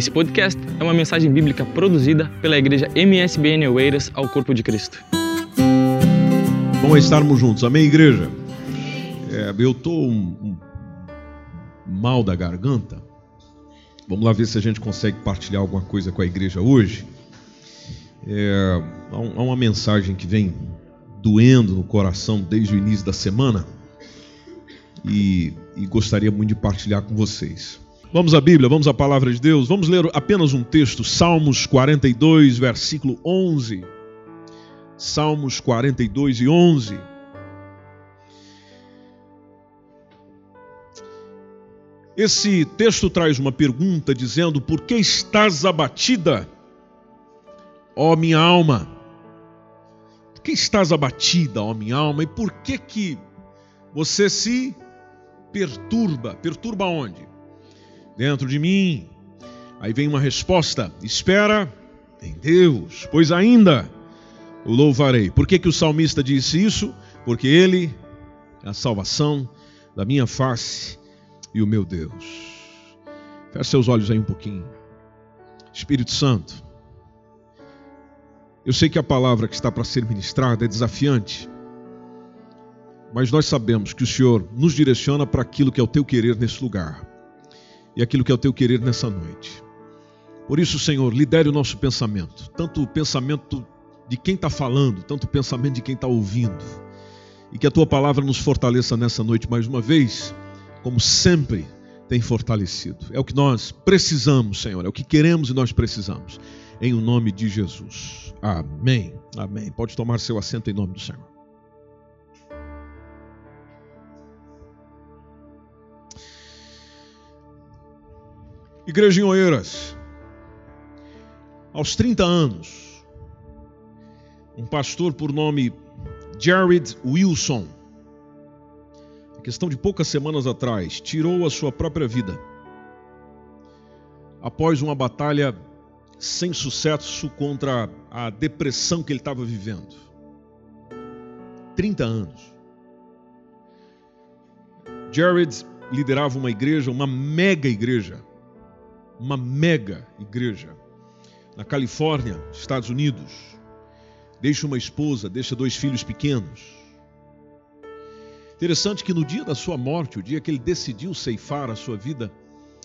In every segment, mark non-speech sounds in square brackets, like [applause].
Esse podcast é uma mensagem bíblica produzida pela igreja MSBN Oeiras ao Corpo de Cristo. Bom estarmos juntos, amém, igreja? É, eu estou um, um mal da garganta. Vamos lá ver se a gente consegue partilhar alguma coisa com a igreja hoje. É, há uma mensagem que vem doendo no coração desde o início da semana e, e gostaria muito de partilhar com vocês. Vamos à Bíblia, vamos à palavra de Deus, vamos ler apenas um texto, Salmos 42, versículo 11. Salmos 42 e 11. Esse texto traz uma pergunta dizendo: Por que estás abatida, ó minha alma? Por que estás abatida, ó minha alma? E por que que você se perturba? Perturba onde? Dentro de mim. Aí vem uma resposta: Espera em Deus, pois ainda o louvarei. Por que que o salmista disse isso? Porque ele é a salvação da minha face e o meu Deus. Feche seus olhos aí um pouquinho. Espírito Santo, eu sei que a palavra que está para ser ministrada é desafiante, mas nós sabemos que o Senhor nos direciona para aquilo que é o teu querer nesse lugar e aquilo que é o teu querer nessa noite. Por isso, Senhor, lidere o nosso pensamento, tanto o pensamento de quem está falando, tanto o pensamento de quem está ouvindo, e que a tua palavra nos fortaleça nessa noite mais uma vez como sempre tem fortalecido. É o que nós precisamos, Senhor, é o que queremos e nós precisamos. Em o nome de Jesus. Amém. Amém. Pode tomar seu assento em nome do Senhor. Igreja em Oeiras, aos 30 anos, um pastor por nome Jared Wilson questão de poucas semanas atrás, tirou a sua própria vida após uma batalha sem sucesso contra a depressão que ele estava vivendo. 30 anos. Jared liderava uma igreja, uma mega igreja, uma mega igreja, na Califórnia, Estados Unidos. Deixa uma esposa, deixa dois filhos pequenos. Interessante que no dia da sua morte, o dia que ele decidiu ceifar a sua vida,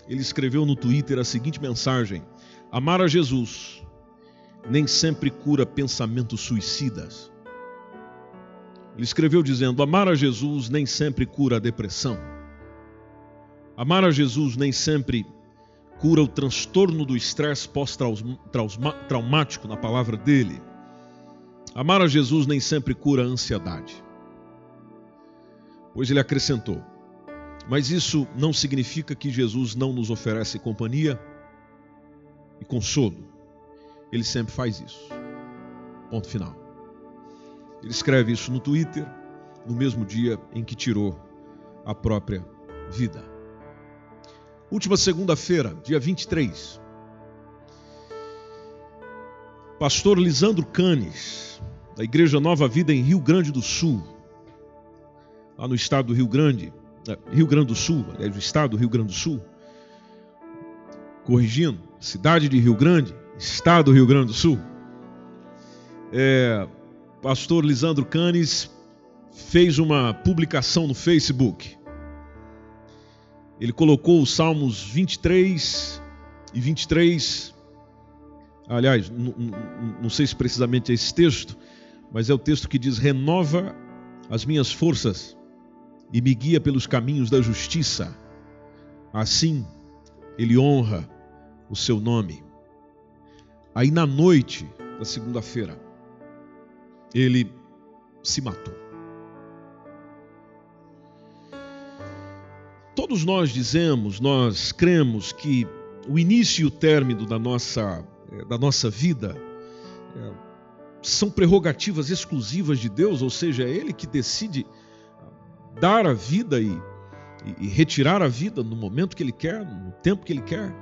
ele escreveu no Twitter a seguinte mensagem: Amar a Jesus nem sempre cura pensamentos suicidas. Ele escreveu dizendo: Amar a Jesus nem sempre cura a depressão. Amar a Jesus nem sempre cura o transtorno do estresse pós-traumático, na palavra dele. Amar a Jesus nem sempre cura a ansiedade. Pois ele acrescentou: Mas isso não significa que Jesus não nos oferece companhia e consolo. Ele sempre faz isso. Ponto final. Ele escreve isso no Twitter, no mesmo dia em que tirou a própria vida. Última segunda-feira, dia 23. Pastor Lisandro Canes, da Igreja Nova Vida em Rio Grande do Sul, lá no estado do Rio Grande, é, Rio Grande do Sul, aliás, o estado do Rio Grande do Sul, corrigindo, cidade de Rio Grande, estado do Rio Grande do Sul. É, pastor Lisandro Canes fez uma publicação no Facebook. Ele colocou os Salmos 23 e 23. Aliás, não sei se precisamente é esse texto, mas é o texto que diz: Renova as minhas forças e me guia pelos caminhos da justiça. Assim, ele honra o seu nome. Aí na noite da segunda-feira, ele se matou. Todos nós dizemos, nós cremos que o início e o término da nossa, eh, da nossa vida é, são prerrogativas exclusivas de Deus, ou seja, é Ele que decide dar a vida e, e, retirar a vida no momento que Ele quer, no tempo que Ele quer.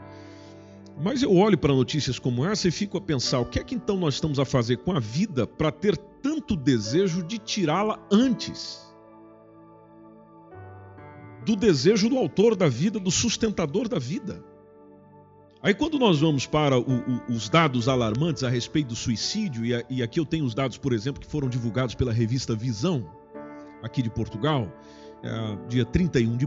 Mas eu olho para notícias como essa e fico a pensar: o que é que então nós estamos a fazer com a vida para ter tanto desejo de tirá-la antes? Do desejo do autor da vida, do sustentador da vida. Aí, quando nós vamos para o, o, os dados alarmantes a respeito do suicídio, e, a, e, aqui eu tenho os dados, por exemplo, que foram divulgados pela revista Visão, aqui de Portugal, é, dia 31 de.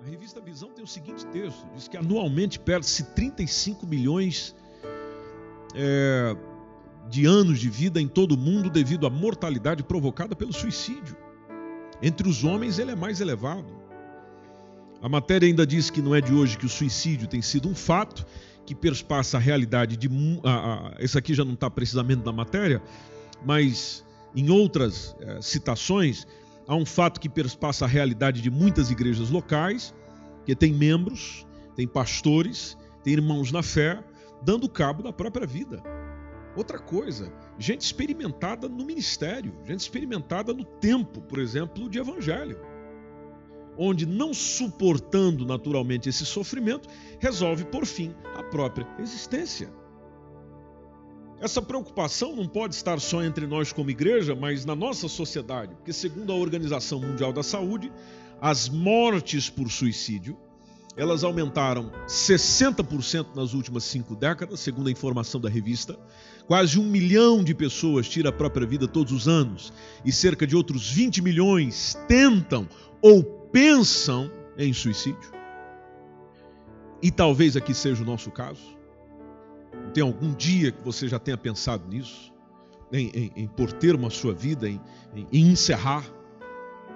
A revista Visão tem o seguinte texto: diz que anualmente perde-se 35 milhões é, de anos de vida em todo o mundo devido à mortalidade provocada pelo suicídio. Entre os homens, ele é mais elevado. A matéria ainda diz que não é de hoje que o suicídio tem sido um fato, que perspassa a realidade de. Esse aqui já não está precisamente na matéria, mas em outras é, citações, há um fato que perspassa a realidade de muitas igrejas locais, que tem membros, tem pastores, tem irmãos na fé, dando cabo da própria vida. Outra coisa, gente experimentada no ministério, gente experimentada no tempo, por exemplo, de evangelho onde, não suportando naturalmente esse sofrimento, resolve por fim a própria existência. Essa preocupação não pode estar só entre nós como igreja, mas na nossa sociedade, porque, segundo a Organização Mundial da Saúde, as mortes por suicídio elas aumentaram 60% nas últimas cinco décadas, segundo a informação da revista. Quase um milhão de pessoas tiram a própria vida todos os anos e cerca de outros 20 milhões tentam ou pensam em suicídio. E talvez aqui seja o nosso caso. Tem algum dia que você já tenha pensado nisso, em, em, em por ter uma sua vida, em, em encerrar.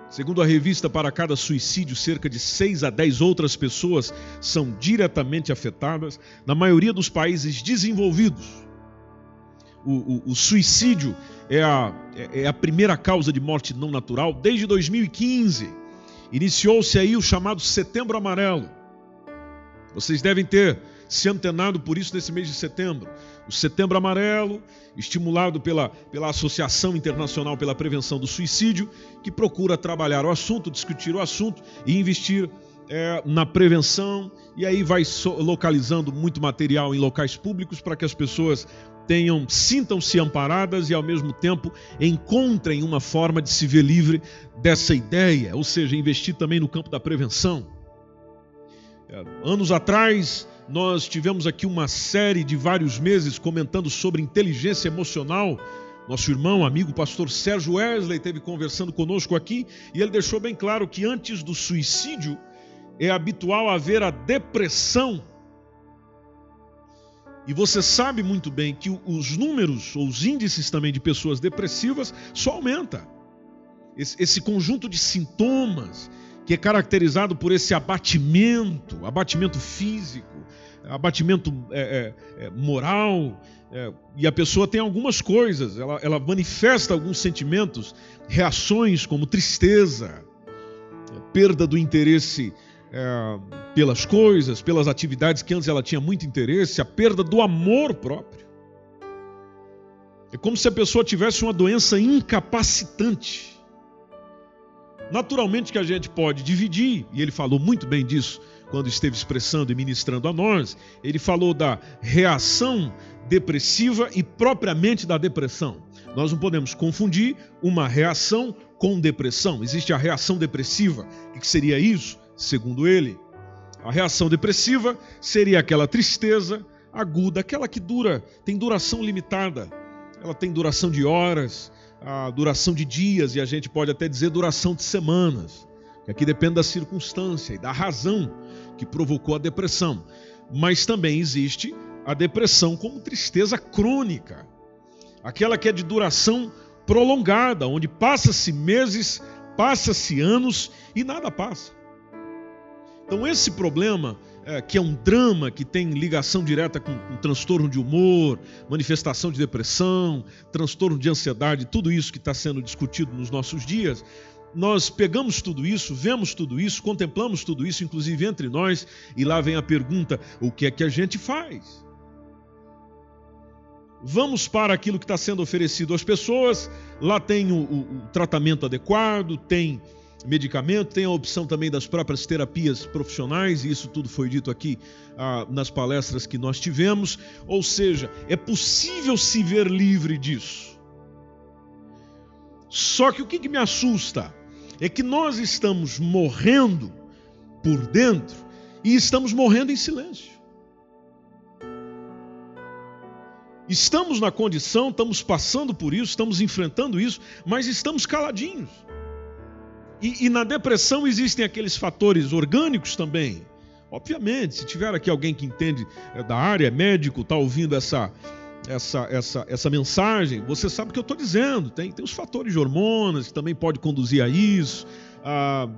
Segundo a revista, para cada suicídio, cerca de 6 a 10 outras pessoas são diretamente afetadas, na maioria dos países desenvolvidos. O, o, o suicídio é a, é a primeira causa de morte não natural desde 2015 Iniciou-se aí o chamado Setembro Amarelo. Vocês devem ter se antenado por isso nesse mês de setembro. O Setembro Amarelo, estimulado pela, pela Associação Internacional pela Prevenção do Suicídio, que procura trabalhar o assunto, discutir o assunto e investir é, na prevenção. E aí vai so localizando muito material em locais públicos para que as pessoas tenham, sintam-se amparadas e ao mesmo tempo encontrem uma forma de se ver livre dessa ideia, ou seja, investir também no campo da prevenção. Anos atrás, nós tivemos aqui uma série de vários meses comentando sobre inteligência emocional. Nosso irmão, amigo, pastor Sérgio Wesley, esteve conversando conosco aqui e ele deixou bem claro que antes do suicídio é habitual haver a depressão e você sabe muito bem que os números ou os índices também de pessoas depressivas só aumenta. Esse, esse conjunto de sintomas que é caracterizado por esse abatimento, abatimento físico, abatimento é, é, é moral, é, e a pessoa tem algumas coisas, ela, ela manifesta alguns sentimentos, reações como tristeza, perda do interesse é, pelas coisas, pelas atividades que antes ela tinha muito interesse, a perda do amor próprio. É como se a pessoa tivesse uma doença incapacitante. Naturalmente que a gente pode dividir, e ele falou muito bem disso quando esteve expressando e ministrando a nós, ele falou da reação depressiva e propriamente da depressão. Nós não podemos confundir uma reação com depressão. Existe a reação depressiva. O que seria isso? Segundo ele, a reação depressiva seria aquela tristeza aguda, aquela que dura, tem duração limitada. Ela tem duração de horas, a duração de dias e a gente pode até dizer duração de semanas. Aqui depende da circunstância e da razão que provocou a depressão. Mas também existe a depressão como tristeza crônica, aquela que é de duração prolongada, onde passa-se meses, passa-se anos e nada passa. Então, esse problema, é, que é um drama que tem ligação direta com, com transtorno de humor, manifestação de depressão, transtorno de ansiedade, tudo isso que está sendo discutido nos nossos dias, nós pegamos tudo isso, vemos tudo isso, contemplamos tudo isso, inclusive entre nós, e lá vem a pergunta: o que é que a gente faz? Vamos para aquilo que está sendo oferecido às pessoas, lá tem o, o, o tratamento adequado, tem medicamento, tem a opção também das próprias terapias profissionais, e isso tudo foi dito aqui ah, nas palestras que nós tivemos. Ou seja, é possível se ver livre disso. Só que o que, que me assusta é que nós estamos morrendo por dentro e estamos morrendo em silêncio. Estamos na condição, estamos passando por isso, estamos enfrentando isso, mas estamos caladinhos. E, e, na depressão existem aqueles fatores orgânicos também. Obviamente, se tiver aqui alguém que entende é, da área, é médico, está ouvindo essa, essa, essa, essa mensagem, você sabe o que eu estou dizendo. Tem, tem os fatores de hormonas que também pode conduzir a isso, a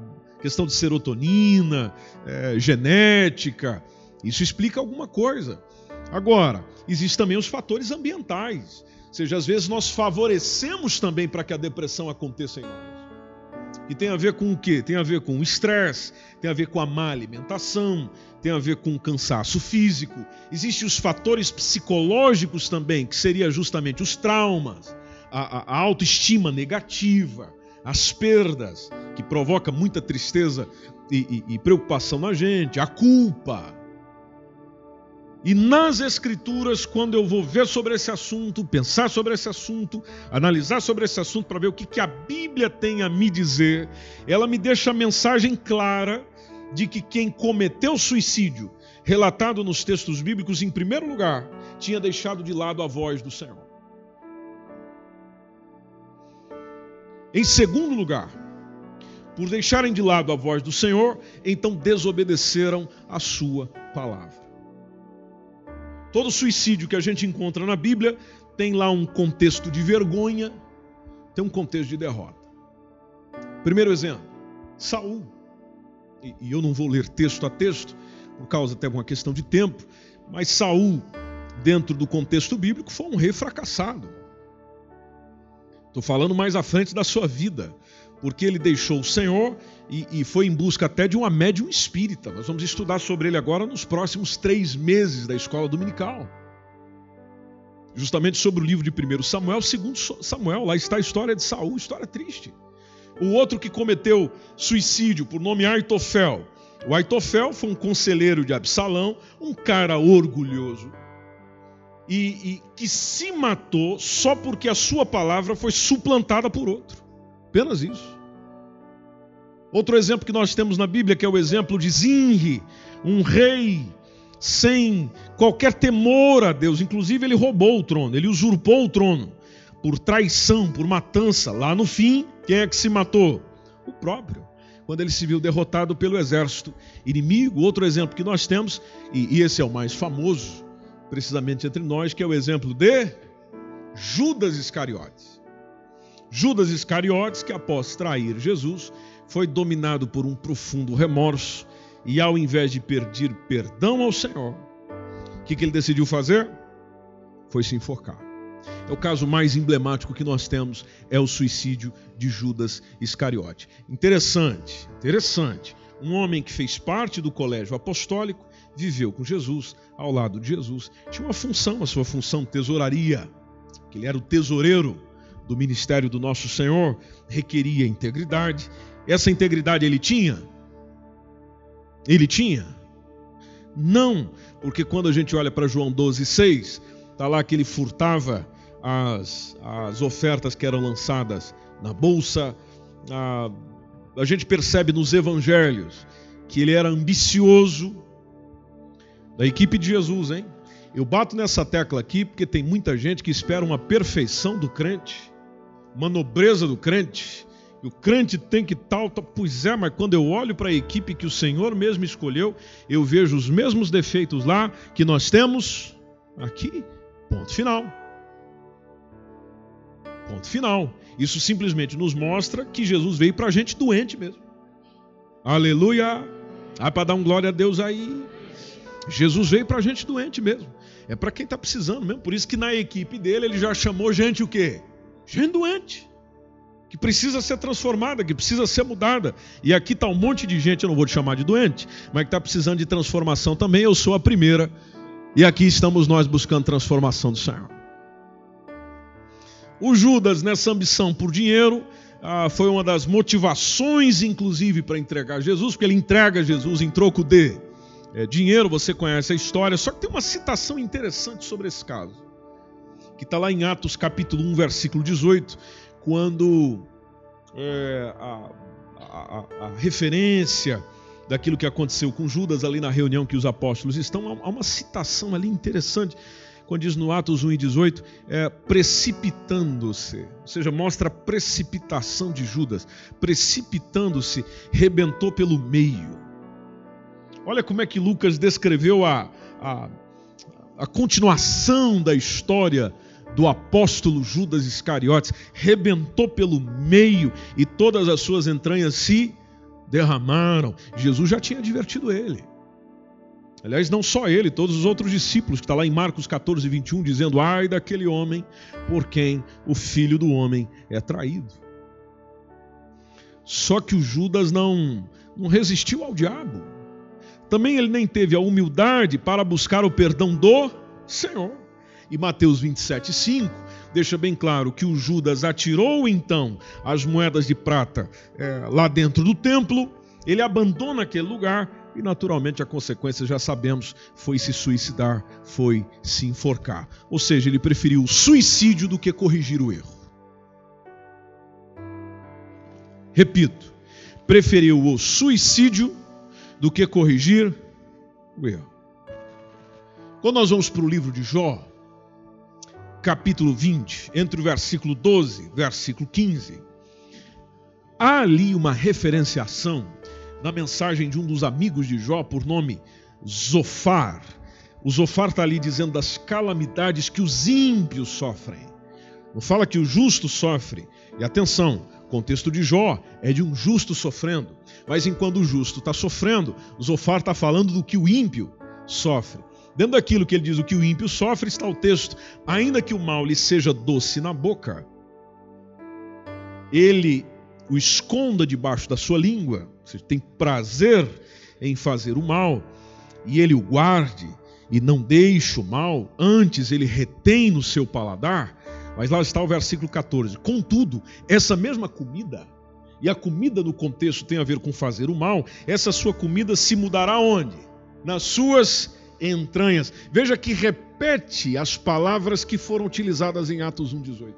questão de serotonina, é, genética. Isso explica alguma coisa. Agora, existem também os fatores ambientais. Ou seja, às vezes nós favorecemos também para que a depressão aconteça em nós. E tem a ver com o quê? Tem a ver com o estresse, tem a ver com a má alimentação, tem a ver com o cansaço físico. Existem os fatores psicológicos também, que seria justamente os traumas, a, a autoestima negativa, as perdas, que provoca muita tristeza e, e, e preocupação na gente, a culpa. E nas Escrituras, quando eu vou ver sobre esse assunto, pensar sobre esse assunto, analisar sobre esse assunto para ver o que, que a Bíblia tem a me dizer, ela me deixa a mensagem clara de que quem cometeu suicídio, relatado nos textos bíblicos, em primeiro lugar, tinha deixado de lado a voz do Senhor. Em segundo lugar, por deixarem de lado a voz do Senhor, então desobedeceram a sua palavra. Todo suicídio que a gente encontra na Bíblia tem lá um contexto de vergonha, tem um contexto de derrota. Primeiro exemplo, Saul. E, e eu não vou ler texto a texto, por causa até uma questão de tempo, mas Saul, dentro do contexto bíblico, foi um rei fracassado. Estou falando mais à frente da sua vida, porque ele deixou o Senhor e, e, foi em busca até de uma médium espírita. Nós vamos estudar sobre ele agora nos próximos três meses da escola dominical. Justamente sobre o livro de 1 Samuel, segundo Samuel, lá está a história de Saul, história triste. O outro que cometeu suicídio, por nome Aitofel. O Aitofel foi um conselheiro de Absalão, um cara orgulhoso, e, e que se matou só porque a sua palavra foi suplantada por outro. Apenas isso. Outro exemplo que nós temos na Bíblia, que é o exemplo de Zinri, um rei sem qualquer temor a Deus, inclusive ele roubou o trono, ele usurpou o trono por traição, por matança. Lá no fim, quem é que se matou? O próprio. Quando ele se viu derrotado pelo exército inimigo. Outro exemplo que nós temos, e esse é o mais famoso, precisamente entre nós, que é o exemplo de Judas Iscariotes. Judas Iscariotes, que após trair Jesus, foi dominado por um profundo remorso e, ao invés de pedir perdão ao Senhor, o que, que ele decidiu fazer? Foi se enforcar. É o caso mais emblemático que nós temos é o suicídio de Judas Iscariote. Interessante, interessante. Um homem que fez parte do colégio apostólico, viveu com Jesus, ao lado de Jesus, tinha uma função, a sua função tesouraria, que ele era o tesoureiro do ministério do nosso Senhor, requeria integridade, essa integridade ele tinha? Ele tinha? Não, porque quando a gente olha para João 12, 6, está lá que ele furtava as, as ofertas que eram lançadas na bolsa. A, a gente percebe nos evangelhos que ele era ambicioso, da equipe de Jesus, hein? Eu bato nessa tecla aqui porque tem muita gente que espera uma perfeição do crente, uma nobreza do crente, e o crente tem que tal, tal. Pois é, mas quando eu olho para a equipe que o Senhor mesmo escolheu, eu vejo os mesmos defeitos lá que nós temos aqui. Ponto final. Ponto final. Isso simplesmente nos mostra que Jesus veio para a gente doente mesmo. Aleluia! Ah, para dar um glória a Deus aí. Jesus veio para a gente doente mesmo. É para quem está precisando mesmo. Por isso que na equipe dele ele já chamou gente o quê? Gente doente que precisa ser transformada, que precisa ser mudada. E aqui está um monte de gente, eu não vou te chamar de doente, mas que está precisando de transformação também. Eu sou a primeira. E aqui estamos nós buscando transformação do Senhor. O Judas, nessa ambição por dinheiro, ah, foi uma das motivações, inclusive, para entregar Jesus, porque ele entrega Jesus em troco de é, dinheiro. Você conhece a história. Só que tem uma citação interessante sobre esse caso, que está lá em Atos capítulo 1, versículo 18 quando é, a, a, a, referência daquilo que aconteceu com Judas ali na reunião que os apóstolos estão, há uma citação ali interessante, quando diz no Atos 1 e 18, é, precipitando-se, ou seja, mostra a precipitação de Judas, precipitando-se, rebentou pelo meio. Olha como é que Lucas descreveu a, a, a continuação da história do apóstolo Judas Iscariotes, rebentou pelo meio e todas as suas entranhas se derramaram. Jesus já tinha advertido ele. Aliás, não só ele, todos os outros discípulos, que está lá em Marcos 14, 21, dizendo: Ai daquele homem por quem o filho do homem é traído. Só que o Judas não, não resistiu ao diabo. Também ele nem teve a humildade para buscar o perdão do Senhor. E Mateus 27, 5 deixa bem claro que o Judas atirou então as moedas de prata é, lá dentro do templo, ele abandona aquele lugar e, naturalmente, a consequência já sabemos: foi se suicidar, foi se enforcar. Ou seja, ele preferiu o suicídio do que corrigir o erro. Repito, preferiu o suicídio do que corrigir o erro. Quando nós vamos para o livro de Jó, capítulo 20, entre o versículo 12 e o versículo 15, há ali uma referenciação na mensagem de um dos amigos de Jó, por nome Zofar. O Zofar está ali dizendo das calamidades que os ímpios sofrem. Não fala que o justo sofre. E atenção, o contexto de Jó é de um justo sofrendo. Mas enquanto o justo está sofrendo, Zofar está falando do que o ímpio sofre. Dentro daquilo que ele diz, o que o ímpio sofre, está o texto: ainda que o mal lhe seja doce na boca, ele o esconda debaixo da sua língua, você tem prazer em fazer o mal, e ele o guarde e não deixe o mal, antes ele retém no seu paladar. Mas lá está o versículo 14: Contudo, essa mesma comida e a comida no contexto tem a ver com fazer o mal, essa sua comida se mudará onde? Nas suas entranhas. Veja que repete as palavras que foram utilizadas em Atos 1,18.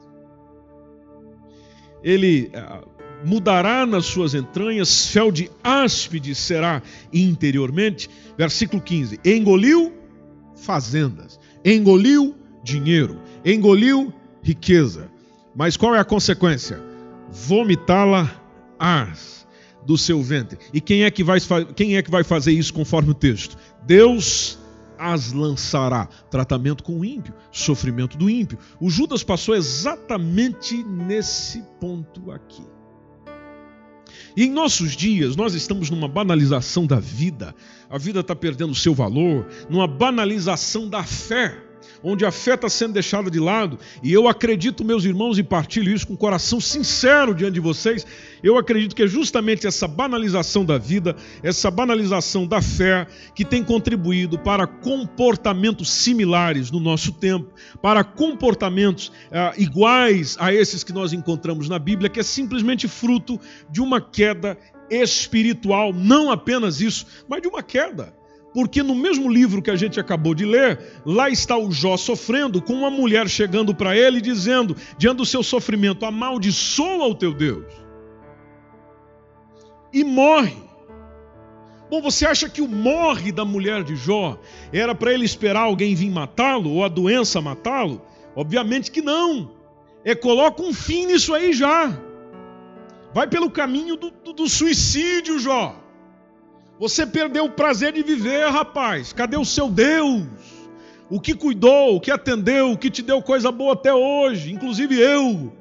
Ele ah, mudará nas suas entranhas, fel de áspide será interiormente. Versículo 15: engoliu fazendas, engoliu dinheiro, engoliu riqueza. Mas qual é a consequência? Vomitá-la as do seu ventre. E quem é que vai, quem é que vai fazer isso conforme o texto? Deus as lançará. Tratamento com o ímpio, sofrimento do ímpio. O Judas passou exatamente nesse ponto aqui. E em nossos dias, nós estamos numa banalização da vida, a vida está perdendo seu valor, numa banalização da fé onde a fé está sendo deixada de lado, e eu acredito, meus irmãos, e partilho isso com coração sincero diante de vocês, eu acredito que é justamente essa banalização da vida, essa banalização da fé, que tem contribuído para comportamentos similares no nosso tempo, para comportamentos ah, iguais a esses que nós encontramos na Bíblia, que é simplesmente fruto de uma queda espiritual, não apenas isso, mas de uma queda. Porque no mesmo livro que a gente acabou de ler, lá está o Jó sofrendo, com uma mulher chegando para ele dizendo, diante do seu sofrimento, amaldiçoa o teu Deus. E morre. Bom, você acha que o morre da mulher de Jó era para ele esperar alguém vir matá-lo ou a doença matá-lo? Obviamente que não. É coloca um fim nisso aí já. Vai pelo caminho do, do, do suicídio, Jó. Você perdeu o prazer de viver, rapaz. Cadê o seu Deus? O que cuidou, o que atendeu, o que te deu coisa boa até hoje, inclusive eu. [laughs]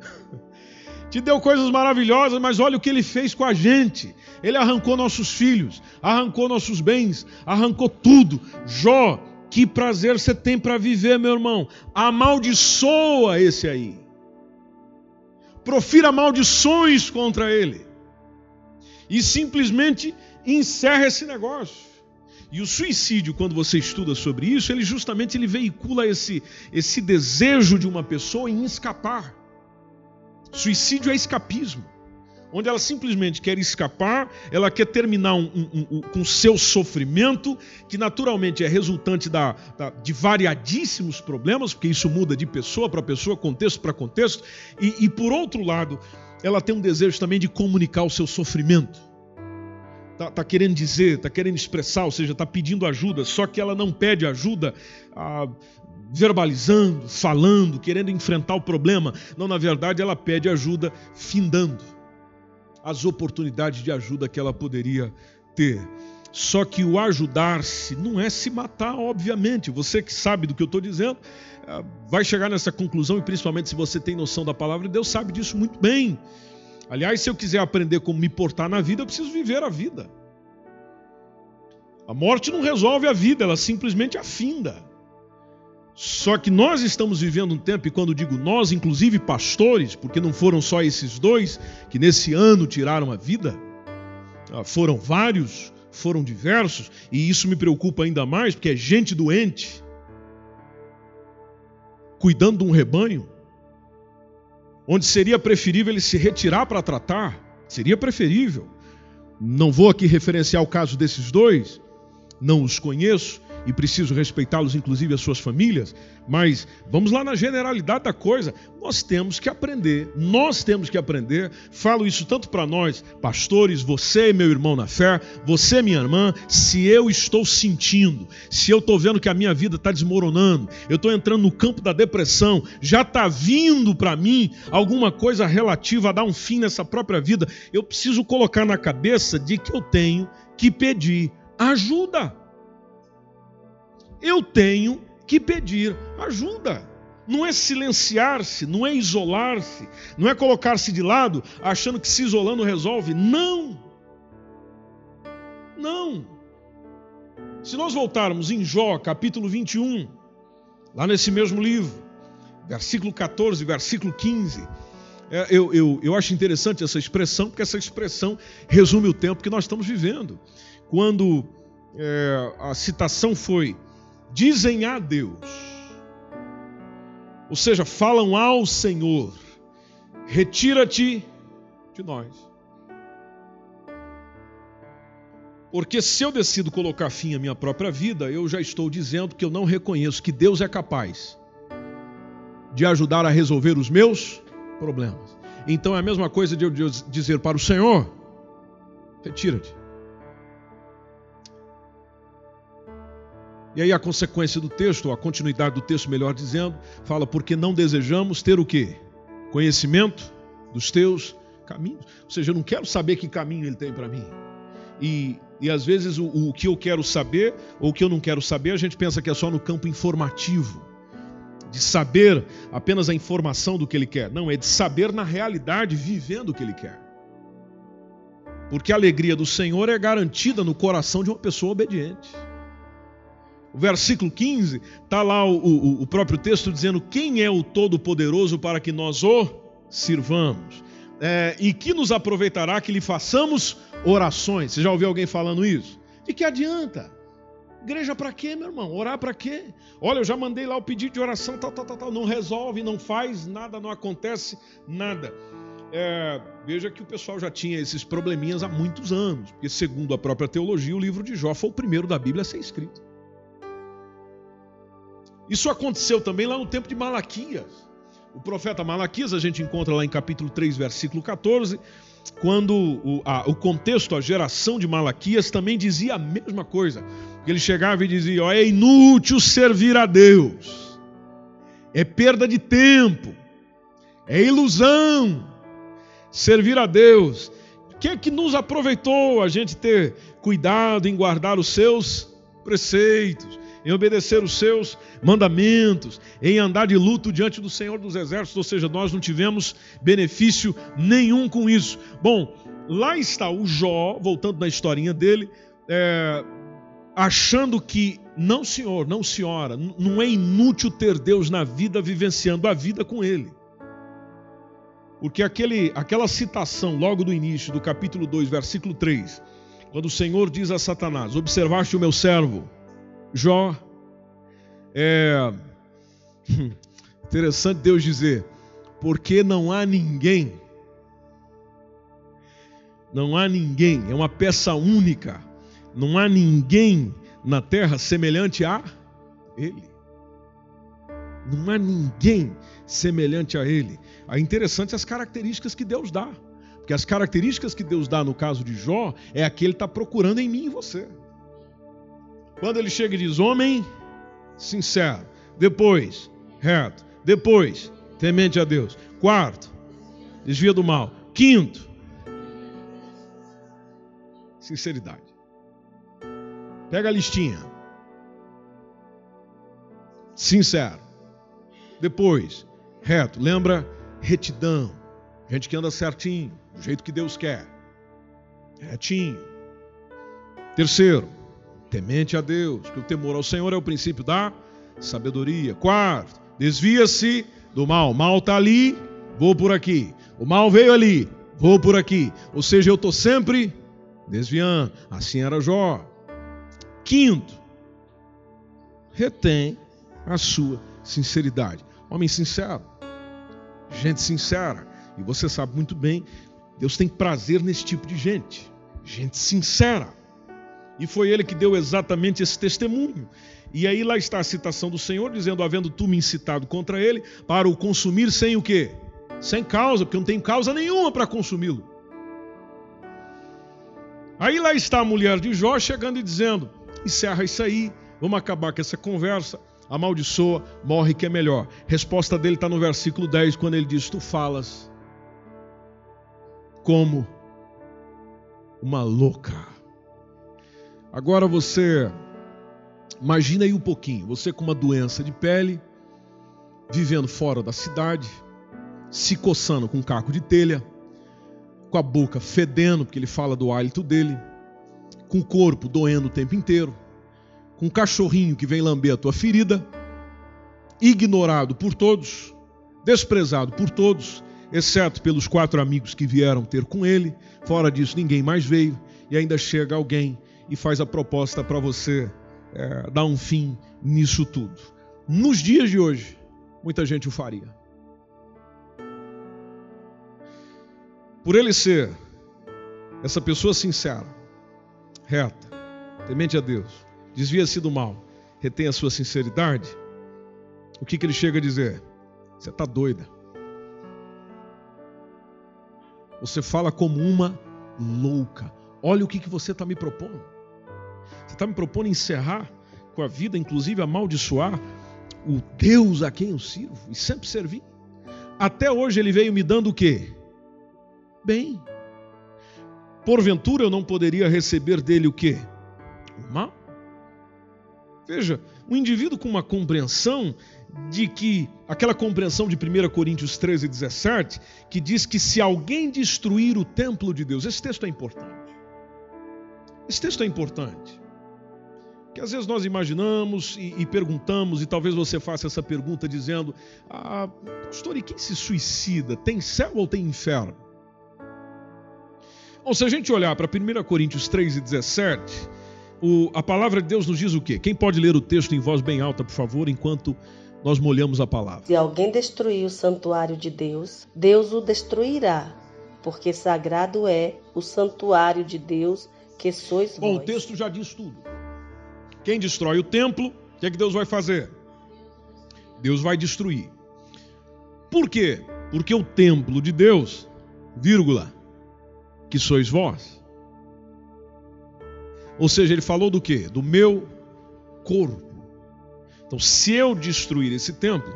Te deu coisas maravilhosas, mas olha o que ele fez com a gente. Ele arrancou nossos filhos, arrancou nossos bens, arrancou tudo. Jó, que prazer você tem para viver, meu irmão. Amaldiçoa esse aí. Profira maldições contra ele. E simplesmente encerra esse negócio. E o suicídio, quando você estuda sobre isso, ele justamente ele veicula esse, esse desejo de uma pessoa em escapar. Suicídio é escapismo. Onde ela simplesmente quer escapar, ela quer terminar um, um, um, com seu sofrimento, que naturalmente é resultante da, da, de variadíssimos problemas, porque isso muda de pessoa para pessoa, contexto para contexto, e, e por outro lado, ela tem um desejo também de comunicar o seu sofrimento está tá querendo dizer, está querendo expressar, ou seja, está pedindo ajuda, só que ela não pede ajuda ah, verbalizando, falando, querendo enfrentar o problema. Não, na verdade, ela pede ajuda findando as oportunidades de ajuda que ela poderia ter. Só que o ajudar-se não é se matar, obviamente. Você que sabe do que eu estou dizendo, eh, vai chegar nessa conclusão, e principalmente se você tem noção da palavra de Deus, sabe disso muito bem. Aliás, se eu quiser aprender como me portar na vida, eu preciso viver a vida. A morte não resolve a vida, ela simplesmente afinda. Só que nós estamos vivendo um tempo, e quando digo nós, inclusive pastores, porque não foram só esses dois que nesse ano tiraram a vida, ah, foram vários, foram diversos, e isso me preocupa ainda mais, porque é gente doente, cuidando de um rebanho, onde seria preferível ele se retirar para tratar, seria preferível. Não vou aqui referenciar o caso desses dois, não os conheço, e preciso respeitá-los, inclusive as suas famílias, mas vamos lá na generalidade da coisa. Nós temos que aprender, nós temos que aprender. Falo isso tanto para nós, pastores, você, meu irmão na fé, você, minha irmã, se eu estou sentindo, se eu estou vendo que a minha vida está desmoronando, eu estou entrando no campo da depressão, já está vindo para mim alguma coisa relativa a dar um fim nessa própria vida, eu preciso colocar na cabeça de que eu tenho que pedir ajuda eu tenho que pedir ajuda. Não é silenciar-se, não é isolar-se, não é colocar-se de lado achando que se isolando resolve. Não! Não! Se nós voltarmos em Jó, capítulo 21, lá nesse mesmo livro, versículo 14, versículo 15, é, eu, eu, eu acho interessante essa expressão, porque essa expressão resume o tempo que nós estamos vivendo. Quando é, a citação foi dizem a Deus, ou seja, falam ao Senhor: retira-te de nós. Porque se eu decido colocar fim à minha própria vida, eu já estou dizendo que eu não reconheço que Deus é capaz de ajudar a resolver os meus problemas. Então é a mesma coisa de eu dizer para o Senhor: retira-te. E aí a consequência do texto, a continuidade do texto, melhor dizendo, fala porque não desejamos ter o quê? Conhecimento dos teus caminhos. Ou seja, eu não quero saber que caminho ele tem para mim. E, e às vezes o, o que eu quero saber ou o que eu não quero saber, a gente pensa que é só no campo informativo. De saber apenas a informação do que ele quer. Não, é de saber na realidade, vivendo o que ele quer. Porque a alegria do Senhor é garantida no coração de uma pessoa obediente. O versículo 15, está lá o, o, o, próprio texto dizendo quem é o Todo-Poderoso para que nós o sirvamos. É, e que nos aproveitará que lhe façamos orações. Você já ouviu alguém falando isso? De que adianta? Igreja para quê, meu irmão? Orar para quê? Olha, eu já mandei lá o pedido de oração, tal, tal, tal, tal. Não resolve, não faz nada, não acontece nada. É, veja que o pessoal já tinha esses probleminhas há muitos anos, porque, segundo a própria teologia, o livro de Jó foi o primeiro da Bíblia a ser escrito. Isso aconteceu também lá no tempo de Malaquias. O profeta Malaquias, a gente encontra lá em capítulo 3, versículo 14, quando o, a, o contexto, a geração de Malaquias também dizia a mesma coisa. Ele chegava e dizia: ó, é inútil servir a Deus, é perda de tempo, é ilusão servir a Deus. O que é que nos aproveitou a gente ter cuidado em guardar os seus preceitos? Em obedecer os seus mandamentos, em andar de luto diante do Senhor dos Exércitos, ou seja, nós não tivemos benefício nenhum com isso. Bom, lá está o Jó, voltando na historinha dele, é, achando que, não senhor, não senhora, não é inútil ter Deus na vida, vivenciando a vida com Ele. Porque aquele, aquela citação logo do início do capítulo 2, versículo 3, quando o Senhor diz a Satanás: Observaste o meu servo, Jó. É [laughs] interessante Deus dizer, porque não há ninguém, não há ninguém, é uma peça única, não há ninguém na terra semelhante a Ele. Não há ninguém semelhante a Ele. É interessante as características que Deus dá. Porque as características que Deus dá no caso de Jó é a que Ele está procurando em mim e você. Quando ele chega e diz: Homem sincero, Depois, reto. Depois, temente a Deus. Quarto, desvia do mal. Quinto, sinceridade. Pega a listinha. Sincero. Depois, reto. Lembra retidão. Gente que anda certinho, do jeito que Deus quer. Retinho. Terceiro, temente a Deus, que o temor ao Senhor é o princípio da sabedoria. Quarto, desvia-se do mal. Mal está ali, vou por aqui. O mal veio ali, vou por aqui. Ou seja, eu estou sempre desviando. Assim era Jó. Quinto, retém a sua sinceridade. Homem sincero, gente sincera. E você sabe muito bem, Deus tem prazer nesse tipo de gente. Gente sincera. E foi ele que deu exatamente esse testemunho. E aí lá está a citação do Senhor dizendo: havendo tu me incitado contra ele, para o consumir sem o quê? Sem causa, porque não tem causa nenhuma para consumi-lo. Aí lá está a mulher de Jó chegando e dizendo: encerra isso aí, vamos acabar com essa conversa, amaldiçoa, morre que é melhor. Resposta dele está no versículo 10, quando ele diz: Tu falas como uma louca. Agora você imagina aí um pouquinho, você com uma doença de pele, vivendo fora da cidade, se coçando com um caco de telha, com a boca fedendo, porque ele fala do hálito dele, com o corpo doendo o tempo inteiro, com um cachorrinho que vem lamber a tua ferida, ignorado por todos, desprezado por todos, exceto pelos quatro amigos que vieram ter com ele. Fora disso, ninguém mais veio. E ainda chega alguém e faz a proposta para você é, dar um fim nisso tudo. Nos dias de hoje, muita gente o faria. Por ele ser essa pessoa sincera, reta, temente a Deus, desvia-se do mal, retém a sua sinceridade, o que, que ele chega a dizer? Você está doida. Você fala como uma louca. Olha o que, que você está me propondo. Você está me propondo encerrar com a vida, inclusive amaldiçoar o Deus a quem eu sirvo e sempre servi. Até hoje ele veio me dando o quê? Bem. Porventura eu não poderia receber dele o quê? O mal. Veja, um indivíduo com uma compreensão de que aquela compreensão de 1 Coríntios 13, 17, que diz que se alguém destruir o templo de Deus, esse texto é importante. Esse texto é importante. Que às vezes nós imaginamos e, e perguntamos, e talvez você faça essa pergunta dizendo: ah, Pastor, e quem se suicida? Tem céu ou tem inferno? Bom, se a gente olhar para 1 Coríntios 3 e 17, o, a palavra de Deus nos diz o quê? Quem pode ler o texto em voz bem alta, por favor, enquanto nós molhamos a palavra. Se alguém destruir o santuário de Deus, Deus o destruirá, porque sagrado é o santuário de Deus que sois Bom, vós. o texto já diz tudo. Quem destrói o templo, o que, é que Deus vai fazer? Deus vai destruir. Por quê? Porque o templo de Deus, vírgula, que sois vós. Ou seja, ele falou do quê? Do meu corpo. Então, se eu destruir esse templo,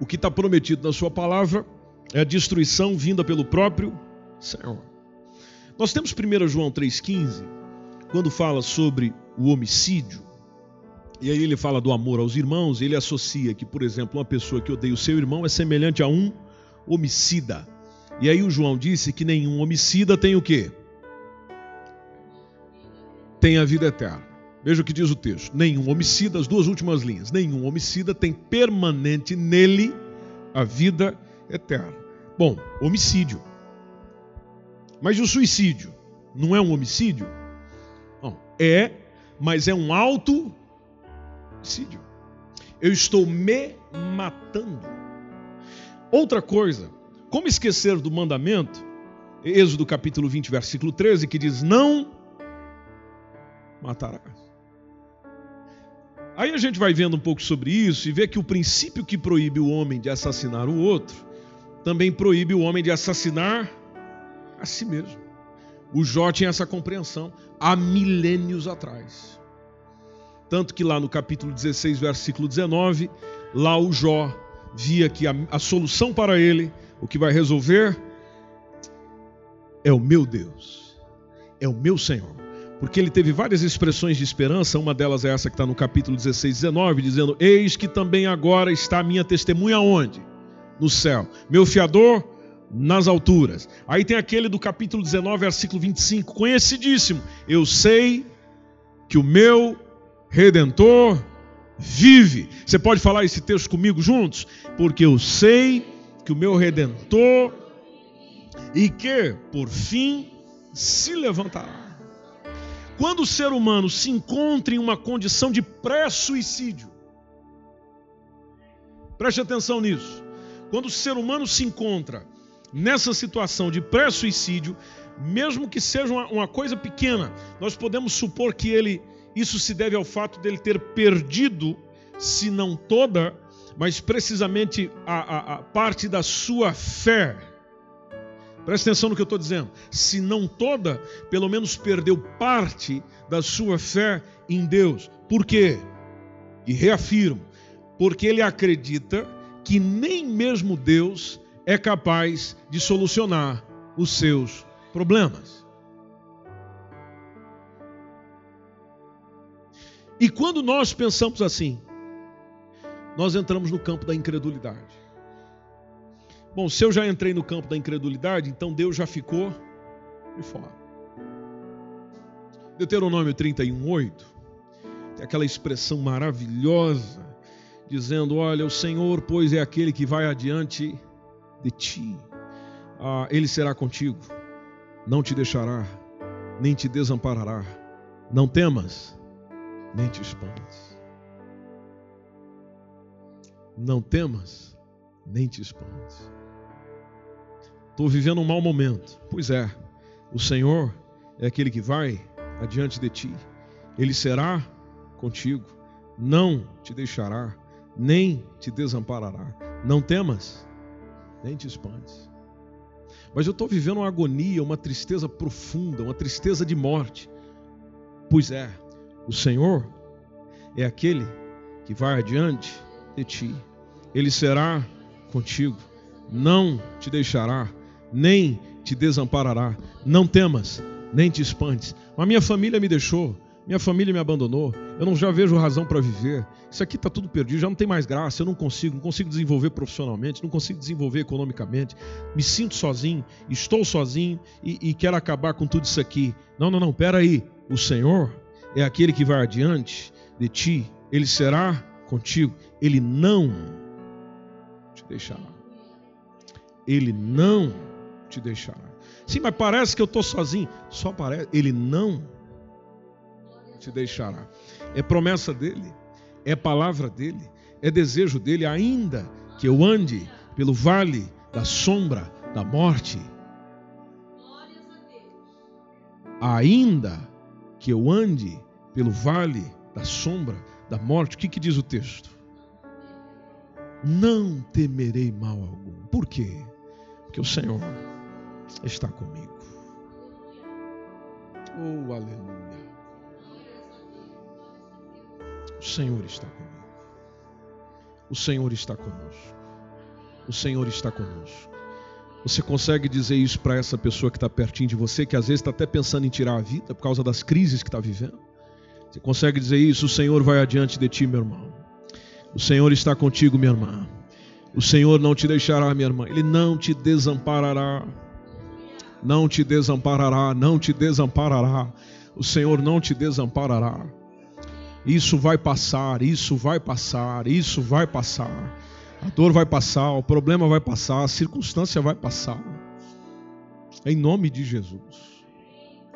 o que está prometido na Sua palavra é a destruição vinda pelo próprio Senhor. Nós temos 1 João 3,15, quando fala sobre o homicídio, e aí ele fala do amor aos irmãos, ele associa que, por exemplo, uma pessoa que odeia o seu irmão é semelhante a um homicida. E aí o João disse que nenhum homicida tem o quê? tem a vida eterna. Veja o que diz o texto: nenhum homicida, as duas últimas linhas, nenhum homicida tem permanente nele a vida eterna. Bom, homicídio. Mas o suicídio não é um homicídio? Não, é, mas é um auto homicídio. Eu estou me matando. Outra coisa, como esquecer do mandamento? Êxodo capítulo 20, versículo 13, que diz: Não matarás. Aí a gente vai vendo um pouco sobre isso e vê que o princípio que proíbe o homem de assassinar o outro também proíbe o homem de assassinar a si mesmo. O Jó tinha essa compreensão há milênios atrás. Tanto que lá no capítulo 16, versículo 19, lá o Jó via que a, a solução para ele, o que vai resolver, é o meu Deus, é o meu Senhor. Porque ele teve várias expressões de esperança, uma delas é essa que está no capítulo 16, 19, dizendo: Eis que também agora está a minha testemunha onde? No céu. Meu fiador nas alturas. Aí tem aquele do capítulo 19, versículo 25, conhecidíssimo. Eu sei que o meu redentor vive. Você pode falar esse texto comigo juntos? Porque eu sei que o meu redentor e que, por fim, se levantará. Quando o ser humano se encontra em uma condição de pré-suicídio, preste atenção nisso. Quando o ser humano se encontra nessa situação de pré-suicídio, mesmo que seja uma, uma, coisa pequena, nós podemos supor que ele isso se deve ao fato dele ter perdido, se não toda, mas precisamente a, a, a parte da sua fé. Preste atenção no que eu estou dizendo. Se não toda, pelo menos perdeu parte da sua fé em Deus. Por quê? E reafirmo, porque ele acredita que nem mesmo Deus é capaz de solucionar os seus problemas. E quando nós pensamos assim, nós entramos no campo da incredulidade. Bom, se eu já entrei no campo da incredulidade, então Deus já ficou de fora. Deuteronômio 31, 8, tem aquela expressão maravilhosa, dizendo: Olha, o Senhor, pois, é aquele que vai adiante de ti. Ah, ele será contigo, não te deixará, nem te desamparará. Não temas, nem te espantes. Não temas, nem te espantes. Estou vivendo um mau momento. Pois é, o Senhor é aquele que vai adiante de ti. Ele será contigo, não te deixará, nem te desamparará. Não temas, nem te espantes. Mas eu estou vivendo uma agonia, uma tristeza profunda, uma tristeza de morte. Pois é, o Senhor é aquele que vai adiante de ti. Ele será contigo, não te deixará, nem te desamparará. Não temas, nem te espantes. A minha família me deixou, minha família me abandonou, eu não já vejo razão para viver. Isso aqui está tudo perdido, já não tem mais graça, eu não consigo, não consigo desenvolver profissionalmente, não consigo desenvolver economicamente, me sinto sozinho, estou sozinho e, e quero acabar com tudo isso aqui. Não, não, não, aí. O Senhor é aquele que vai adiante de ti, ele será contigo, ele não te deixará. Ele não te deixará. Sim, mas parece que eu estou sozinho. Só parece. Ele não te deixará. É promessa dele, é palavra dele, é desejo dele, ainda que eu ande pelo vale da sombra da morte. Ainda que eu ande pelo vale da sombra da morte, o que, que diz o texto? Não temerei mal algum. Por quê? Porque o Senhor está comigo. Oh, aleluia. O Senhor está comigo. O Senhor está conosco. O Senhor está conosco. Você consegue dizer isso para essa pessoa que está pertinho de você, que às vezes está até pensando em tirar a vida por causa das crises que está vivendo? Você consegue dizer isso? O Senhor vai adiante de ti, meu irmão. O Senhor está contigo, minha irmã. O Senhor não te deixará, minha irmã. Ele não te desamparará não te desamparará, não te desamparará. O Senhor não te desamparará. Isso vai passar, isso vai passar, isso vai passar. A dor vai passar, o problema vai passar, a circunstância vai passar. Em nome de Jesus.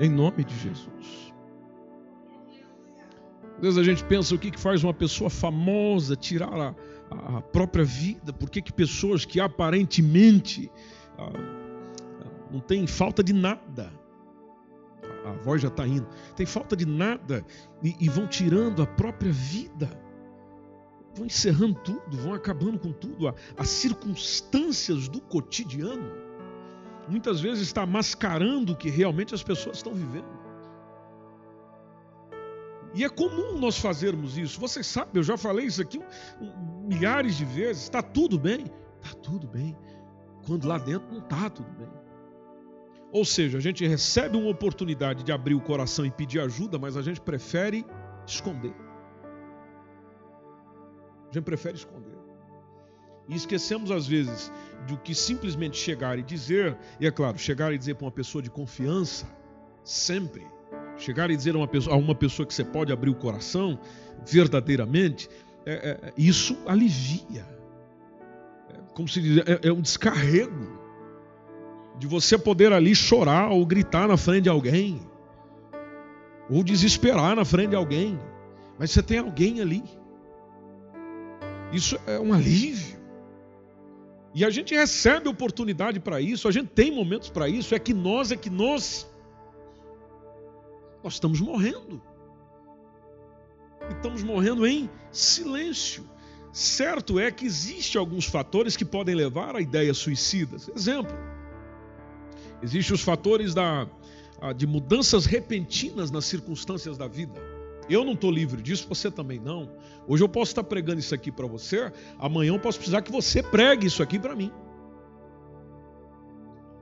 Em nome de Jesus. Às vezes a gente pensa o que, que faz uma pessoa famosa tirar a, a própria vida, por que, que pessoas que aparentemente ah, não tem falta de nada. A, voz já está indo. Tem falta de nada e, e vão tirando a própria vida. Vão encerrando tudo, vão acabando com tudo. As circunstâncias do cotidiano muitas vezes está mascarando o que realmente as pessoas estão vivendo. E é comum nós fazermos isso. Vocês sabem, eu já falei isso aqui milhares de vezes. Está tudo bem? Está tudo bem. Quando lá dentro não está tudo bem. Ou seja, a gente recebe uma oportunidade de abrir o coração e pedir ajuda, mas a gente prefere esconder. A gente prefere esconder. E esquecemos, às vezes, do que simplesmente chegar e dizer, e é claro, chegar e dizer para uma pessoa de confiança, sempre. Chegar e dizer a uma pessoa, a uma pessoa que você pode abrir o coração, verdadeiramente, é, é, isso alivia. É, como se diz, é, é um descarrego de você poder ali chorar ou gritar na frente de alguém, ou desesperar na frente de alguém, mas você tem alguém ali. Isso é um alívio. E a gente recebe oportunidade para isso, a gente tem momentos para isso, é que nós é que nós nós estamos morrendo. E estamos morrendo em silêncio. Certo é que existem alguns fatores que podem levar a ideias suicidas. Exemplo, existem os fatores da, de mudanças repentinas nas circunstâncias da vida. Eu não estou livre disso, você também não. Hoje eu posso estar pregando isso aqui para você, amanhã eu posso precisar que você pregue isso aqui para mim.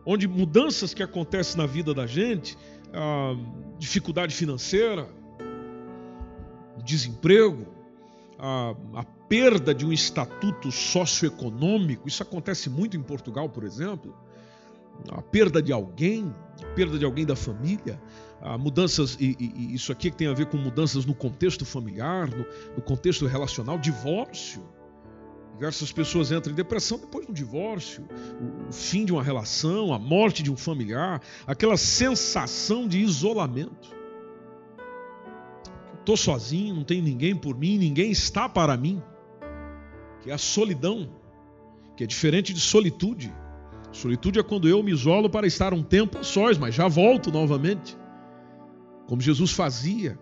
Onde mudanças que acontecem na vida da gente, dificuldade financeira, desemprego, a, a perda de um estatuto socioeconômico, isso acontece muito em Portugal, por exemplo, a perda de alguém, a perda de alguém da família, mudanças, e, e, isso aqui tem a ver com mudanças no contexto familiar, no, no contexto relacional, divórcio. Diversas pessoas entram em depressão depois do divórcio, o, o fim de uma relação, a morte de um familiar, aquela sensação de isolamento. Estou sozinho, não tem ninguém por mim, ninguém está para mim. Que é a solidão, que é diferente de solitude. Solitude é quando eu me isolo para estar um tempo a sós, mas já volto novamente como Jesus fazia.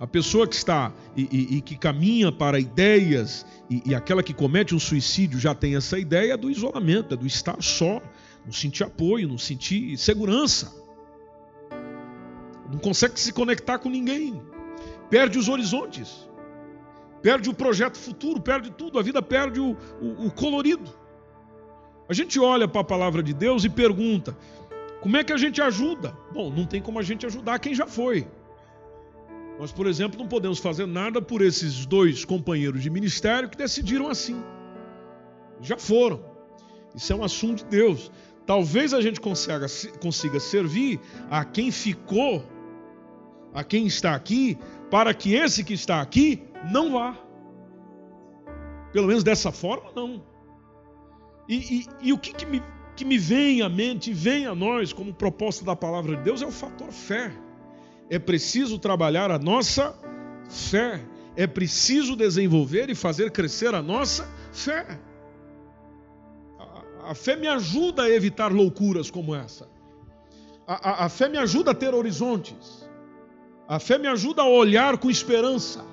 A pessoa que está e, e, e que caminha para ideias e, e, aquela que comete um suicídio já tem essa ideia do isolamento, é do estar só, não sentir apoio, não sentir segurança. Não consegue se conectar com ninguém. Perde os horizontes. Perde o projeto futuro, perde tudo. A vida perde o, o, o colorido. A gente olha para a palavra de Deus e pergunta: como é que a gente ajuda? Bom, não tem como a gente ajudar quem já foi. Nós, por exemplo, não podemos fazer nada por esses dois companheiros de ministério que decidiram assim. Já foram. Isso é um assunto de Deus. Talvez a gente consiga, consiga servir a quem ficou, a quem está aqui, para que esse que está aqui não vá. Pelo menos dessa forma, não. E, e, e o que, que me que me vem à mente vem a nós como proposta da palavra de Deus é o fator fé. É preciso trabalhar a nossa fé. É preciso desenvolver e fazer crescer a nossa fé. A, a fé me ajuda a evitar loucuras como essa. A, a, a fé me ajuda a ter horizontes. A fé me ajuda a olhar com esperança.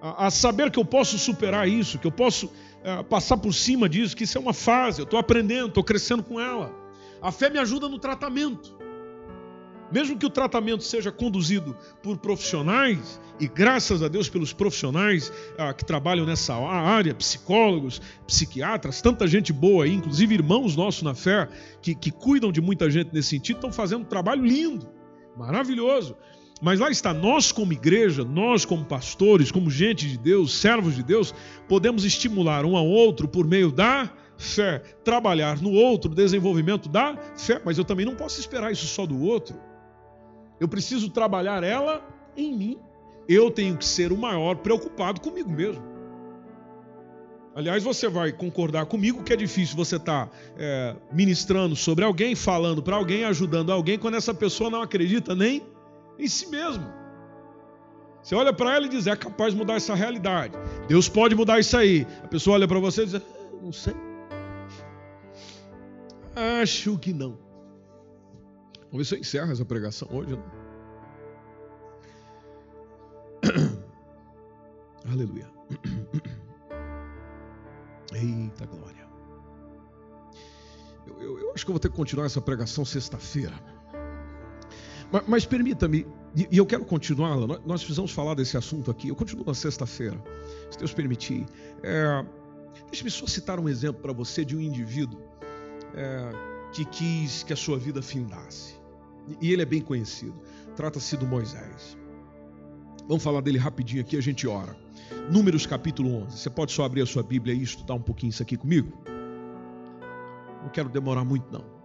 A, a saber que eu posso superar isso, que eu posso é, passar por cima disso, que isso é uma fase, eu estou aprendendo, estou crescendo com ela. A fé me ajuda no tratamento. Mesmo que o tratamento seja conduzido por profissionais, e graças a Deus pelos profissionais ah, que trabalham nessa área, psicólogos, psiquiatras, tanta gente boa aí, inclusive irmãos nossos na fé, que, que cuidam de muita gente nesse sentido, estão fazendo um trabalho lindo, maravilhoso. Mas lá está, nós como igreja, nós como pastores, como gente de Deus, servos de Deus, podemos estimular um ao outro por meio da fé, trabalhar no outro, desenvolvimento da fé, mas eu também não posso esperar isso só do outro. Eu preciso trabalhar ela em mim. Eu tenho que ser o maior preocupado comigo mesmo. Aliás, você vai concordar comigo que é difícil você estar tá, é, ministrando sobre alguém, falando para alguém, ajudando alguém, quando essa pessoa não acredita nem em si mesmo. Você olha para ela e diz: é capaz de mudar essa realidade. Deus pode mudar isso aí. A pessoa olha para você e diz: ah, não sei. Acho que não. Vamos ver se eu encerro essa pregação hoje. Né? [coughs] Aleluia. [coughs] Eita glória. Eu, eu, eu acho que eu vou ter que continuar essa pregação sexta-feira. Mas, mas permita-me, e, eu quero continuá-la. Nós, nós precisamos falar desse assunto aqui. Eu continuo na sexta-feira, se Deus permitir. É, Deixe-me só citar um exemplo para você de um indivíduo é, que quis que a sua vida findasse. E ele é bem conhecido. Trata-se do Moisés. Vamos falar dele rapidinho aqui, a gente ora. Números capítulo 11. Você pode só abrir a sua Bíblia e estudar um pouquinho isso aqui comigo? Não quero demorar muito, não.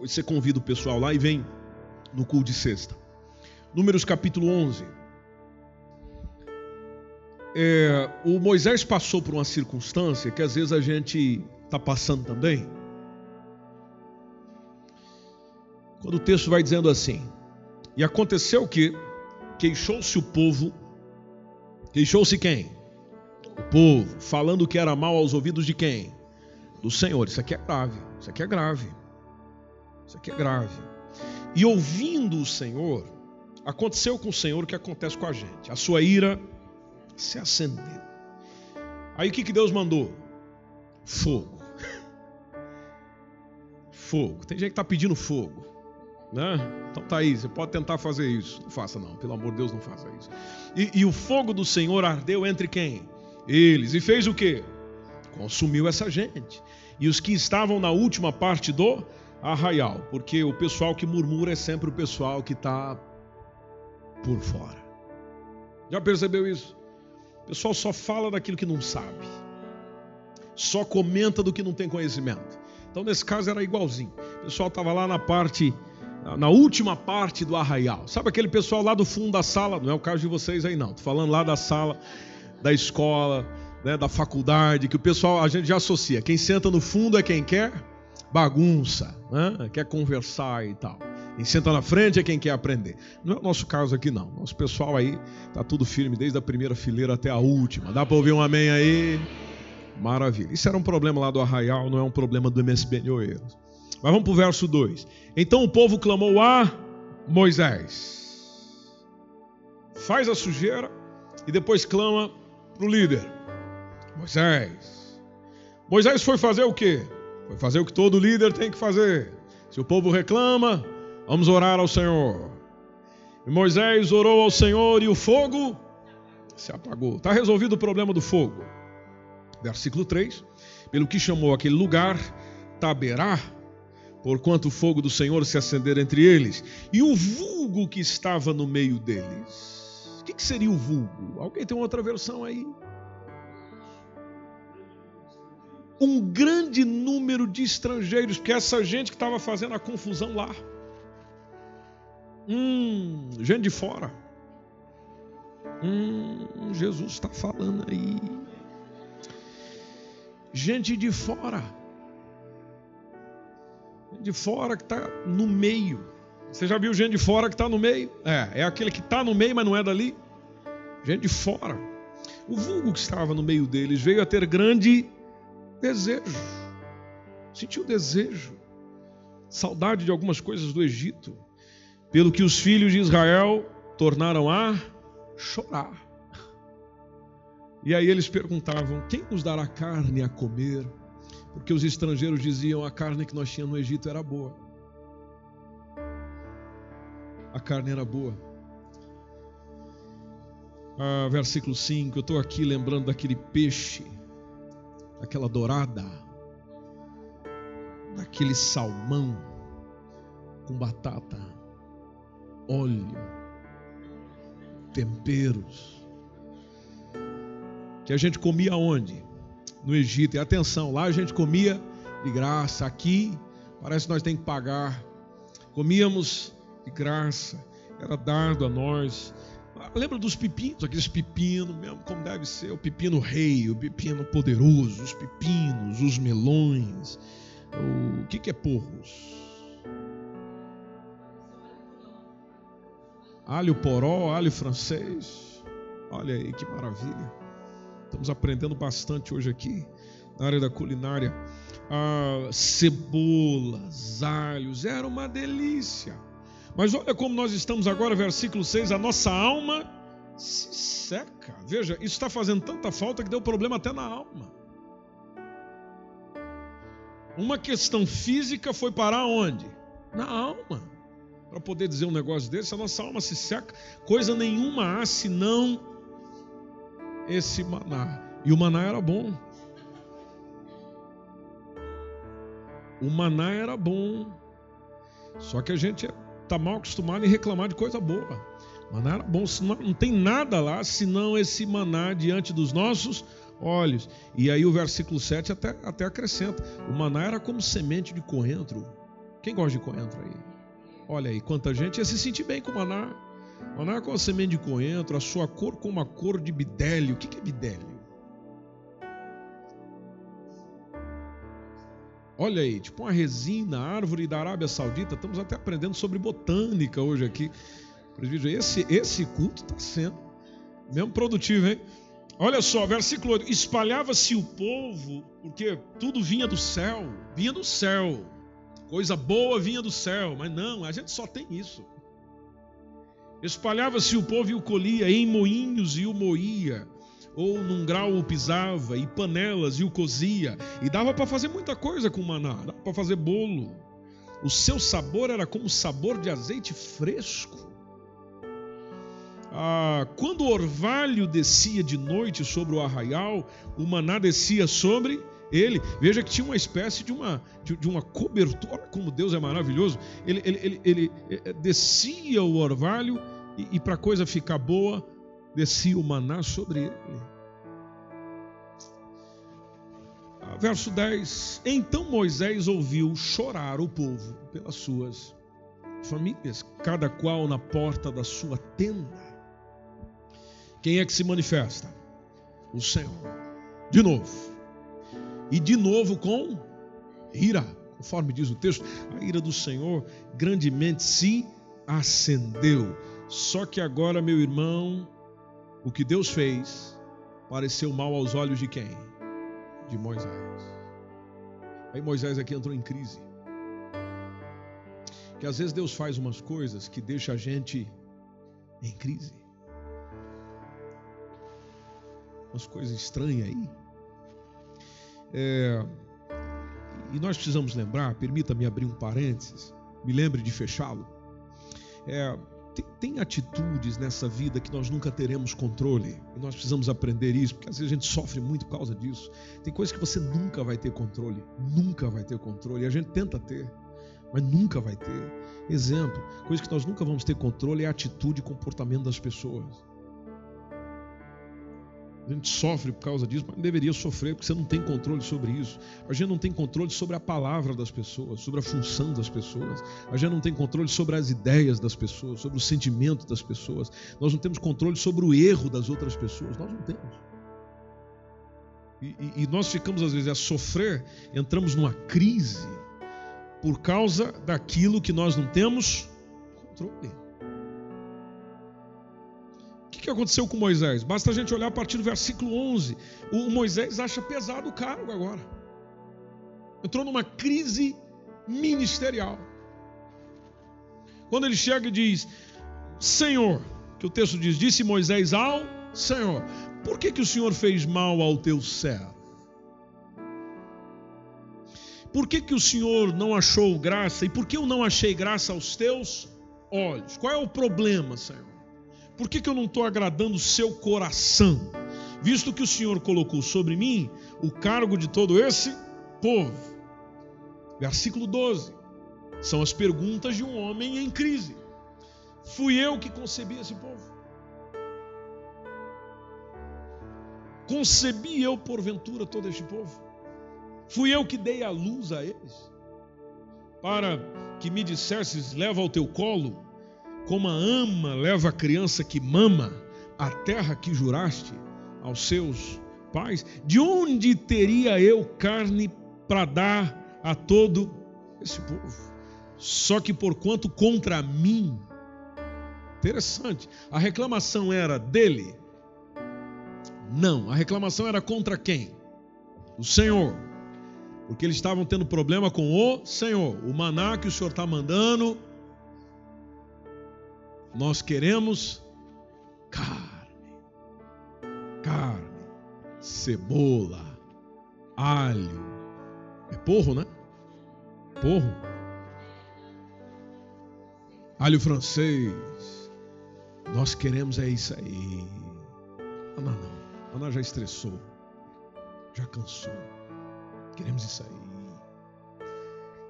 Você convida o pessoal lá e vem no culto de sexta. Números capítulo 11. É, o Moisés passou por uma circunstância que às vezes a gente está passando também. Quando o texto vai dizendo assim: E aconteceu que queixou-se o povo, queixou-se quem? O povo, falando que era mal aos ouvidos de quem? Do Senhor. Isso aqui é grave, isso aqui é grave, isso aqui é grave. E ouvindo o Senhor, aconteceu com o Senhor o que acontece com a gente. A sua ira se acendeu. Aí o que, que Deus mandou? Fogo. [laughs] Fogo. Tem gente que está pedindo fogo. Né? Então tá aí, você pode tentar fazer isso. Não faça não, pelo amor de Deus, não faça isso. E, e o fogo do Senhor ardeu entre quem? Eles. E fez o que? Consumiu essa gente. E os que estavam na última parte do arraial. Porque o pessoal que murmura é sempre o pessoal que está por fora. Já percebeu isso? O pessoal só fala daquilo que não sabe. Só comenta do que não tem conhecimento. Então, nesse caso, era igualzinho. O pessoal estava lá na parte, na última parte do arraial. Sabe aquele pessoal lá do fundo da sala? Não é o caso de vocês aí, não. Estou falando lá da sala, da escola, né, da faculdade, que o pessoal, a gente já associa. Quem senta no fundo é quem quer bagunça, né? quer conversar e tal. Quem senta na frente é quem quer aprender. Não é o nosso caso aqui, não. Nosso pessoal aí tá tudo firme, desde a primeira fileira até a última. Dá para ouvir um amém aí? Maravilha. Isso era um problema lá do Arraial, não é um problema do MSB de Oeiros. Mas vamos para o verso 2. Então o povo clamou a Moisés. Faz a sujeira e depois clama para o líder. Moisés. Moisés foi fazer o quê? Foi fazer o que todo líder tem que fazer. Se o povo reclama, Vamos orar ao Senhor. E Moisés orou ao Senhor e o fogo se apagou. Está resolvido o problema do fogo. Versículo 3: Pelo que chamou aquele lugar Taberá, porquanto o fogo do Senhor se acender entre eles, e o vulgo que estava no meio deles. O que, que seria o vulgo? Alguém tem outra versão aí? Um grande número de estrangeiros, porque essa gente que estava fazendo a confusão lá. Hum, gente de fora. Hum, Jesus está falando aí. Gente de fora. Gente de fora que está no meio. Você já viu gente de fora que está no meio? É, é aquele que está no meio, mas não é dali. Gente de fora. O vulgo que estava no meio deles veio a ter grande desejo. Sentiu desejo. Saudade de algumas coisas do Egito pelo que os filhos de Israel tornaram a chorar. E aí eles perguntavam: quem nos dará carne a comer? Porque os estrangeiros diziam: a carne que nós tínhamos no Egito era boa. A carne era boa. Ah, versículo 5: eu estou aqui lembrando daquele peixe, daquela dourada, daquele salmão com batata óleo, temperos. Que a gente comia onde? No Egito. E atenção, lá a gente comia de graça. Aqui parece que nós temos que pagar. Comíamos de graça, era dado a nós. Lembra dos pepinos, aqueles pepinos mesmo, como deve ser, o pepino rei, o pepino poderoso, os pepinos, os melões. O que, que é porros? alho poró, alho francês. Olha aí que maravilha. Estamos aprendendo bastante hoje aqui na área da culinária. Ah, cebolas, alhos, era uma delícia. Mas olha como nós estamos agora, versículo 6, a nossa alma se seca. Veja, isso está fazendo tanta falta que deu problema até na alma. Uma questão física foi parar onde? Na alma. Para poder dizer um negócio desse, a nossa alma se seca, coisa nenhuma há senão esse maná. E o maná era bom. O maná era bom. Só que a gente está mal acostumado em reclamar de coisa boa. Maná era bom, não tem nada lá senão esse maná diante dos nossos olhos. E aí o versículo 7 até, até acrescenta: o maná era como semente de coentro. Quem gosta de coentro aí? Olha aí, quanta gente ia se sentir bem com o maná. Maná é com a semente de coentro, a sua cor como a cor de bidélio. O que é bidélio? Olha aí, tipo uma resina, árvore da Arábia Saudita. Estamos até aprendendo sobre botânica hoje aqui. Esse, esse culto está sendo mesmo produtivo, hein? Olha só, versículo 8: espalhava-se o povo, porque tudo vinha do céu, vinha do céu, coisa boa vinha do céu, mas não, a gente só tem isso. Espalhava-se o povo e o colhia, em moinhos e o moía, ou num grau o pisava, e panelas e o cozia, e dava para fazer muita coisa com maná, dava para fazer bolo. O seu sabor era como o sabor de azeite fresco ah, quando o orvalho descia de noite sobre o arraial, o maná descia sobre ele. Veja que tinha uma espécie de uma, de, de uma cobertura. Olha como Deus é maravilhoso. Ele, ele, ele, ele eh, descia o orvalho e, e para a coisa ficar boa, descia o maná sobre ele. Ah, verso 10: Então Moisés ouviu chorar o povo pelas suas famílias, cada qual na porta da sua tenda. Quem é que se manifesta? O Senhor. De novo. E de novo com ira, conforme diz o texto, a ira do Senhor grandemente se acendeu. Só que agora, meu irmão, o que Deus fez pareceu mal aos olhos de quem? De Moisés. Aí Moisés aqui entrou em crise. Que às vezes Deus faz umas coisas que deixa a gente em crise. umas coisas estranhas aí. É, e nós precisamos lembrar, permita-me abrir um parênteses, me lembre de fechá-lo. É, tem, atitudes nessa vida que nós nunca teremos controle, e nós precisamos aprender isso, porque às vezes a gente sofre muito por causa disso. Tem coisas que você nunca vai ter controle, nunca vai ter controle, e a gente tenta ter, mas nunca vai ter. Exemplo, coisa que nós nunca vamos ter controle é a atitude e comportamento das pessoas. A gente sofre por causa disso, mas não deveria sofrer, porque você não tem controle sobre isso. A gente não tem controle sobre a palavra das pessoas, sobre a função das pessoas. A gente não tem controle sobre as ideias das pessoas, sobre o sentimento das pessoas. Nós não temos controle sobre o erro das outras pessoas. Nós não temos. E, e, e nós ficamos, às vezes, a sofrer, entramos numa crise por causa daquilo que nós não temos controle que, aconteceu com Moisés? Basta a gente olhar a partir do versículo 11. O Moisés acha pesado o cargo agora. Entrou numa crise ministerial. Quando ele chega e diz: Senhor, que o texto diz: Disse Moisés ao Senhor: Por que, que o Senhor fez mal ao teu servo? Por que, que o Senhor não achou graça? E por que eu não achei graça aos teus olhos? Qual é o problema, Senhor? Por que, que eu não estou agradando o seu coração? Visto que o Senhor colocou sobre mim o cargo de todo esse povo. Versículo 12. São as perguntas de um homem em crise. Fui eu que concebi esse povo? Concebi eu, porventura, todo este povo? Fui eu que dei a luz a eles? Para que me dissesses, leva ao teu colo como a ama leva a criança que mama a terra que juraste aos seus pais, de onde teria eu carne para dar a todo esse povo? Só que porquanto contra mim, interessante, a reclamação era dele? Não, a reclamação era contra quem? O Senhor. Porque eles estavam tendo problema com o Senhor. O maná que o Senhor está mandando nós queremos carne, carne, cebola, alho. É porro, né? porro, alho francês. Nós queremos é isso aí. Ana não. Ana já estressou. Já cansou. Queremos isso aí.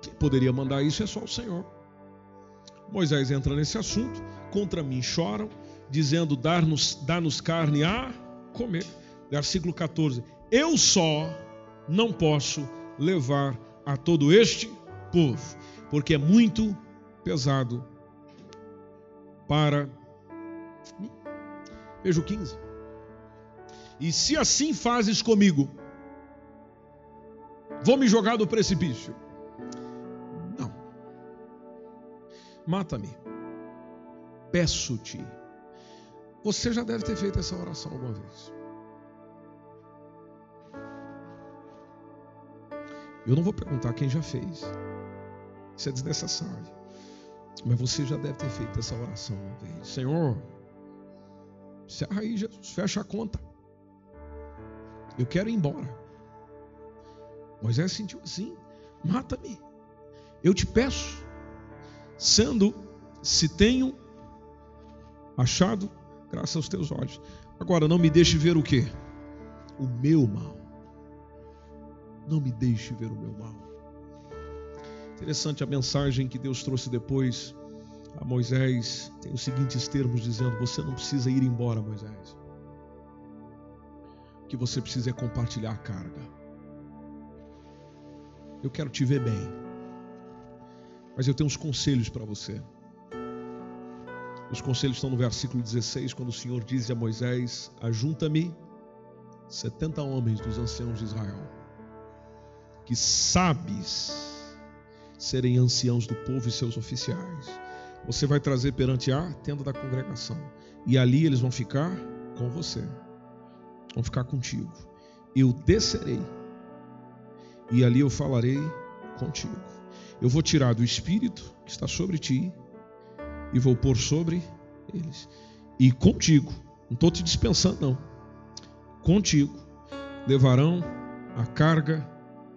Quem poderia mandar isso é só o Senhor. Moisés entra nesse assunto. Contra mim choram, dizendo: dar-nos dar -nos carne a comer. Versículo 14: Eu só não posso levar a todo este povo, porque é muito pesado para mim. Veja o 15. E se assim fazes comigo, vou me jogar do precipício. Não. Mata-me. Peço-te. Você já deve ter feito essa oração alguma vez. Eu não vou perguntar quem já fez. Isso é desnecessário. Mas você já deve ter feito essa oração uma vez. Senhor, encerra aí, Jesus, fecha a conta. Eu quero ir embora. Moisés sentiu assim: mata-me. Eu te peço, sendo, se tenho achado, graças aos teus olhos. Agora, não me deixe ver o que? O meu mal. Não me deixe ver o meu mal. Interessante a mensagem que Deus trouxe depois a Moisés. Tem os seguintes termos dizendo: Você não precisa ir embora, Moisés. O que você precisa é compartilhar a carga. Eu quero te ver bem. Mas eu tenho uns conselhos para você. Os conselhos estão no versículo 16, quando o Senhor diz a Moisés: Ajunta-me 70 homens dos anciãos de Israel que sabes serem anciãos do povo e seus oficiais. Você vai trazer perante a tenda da congregação. E ali eles vão ficar com você. Vão ficar contigo. Eu descerei. E ali eu falarei contigo. Eu vou tirar do espírito que está sobre ti e vou pôr sobre eles. E contigo, não estou te dispensando, não. Contigo levarão a carga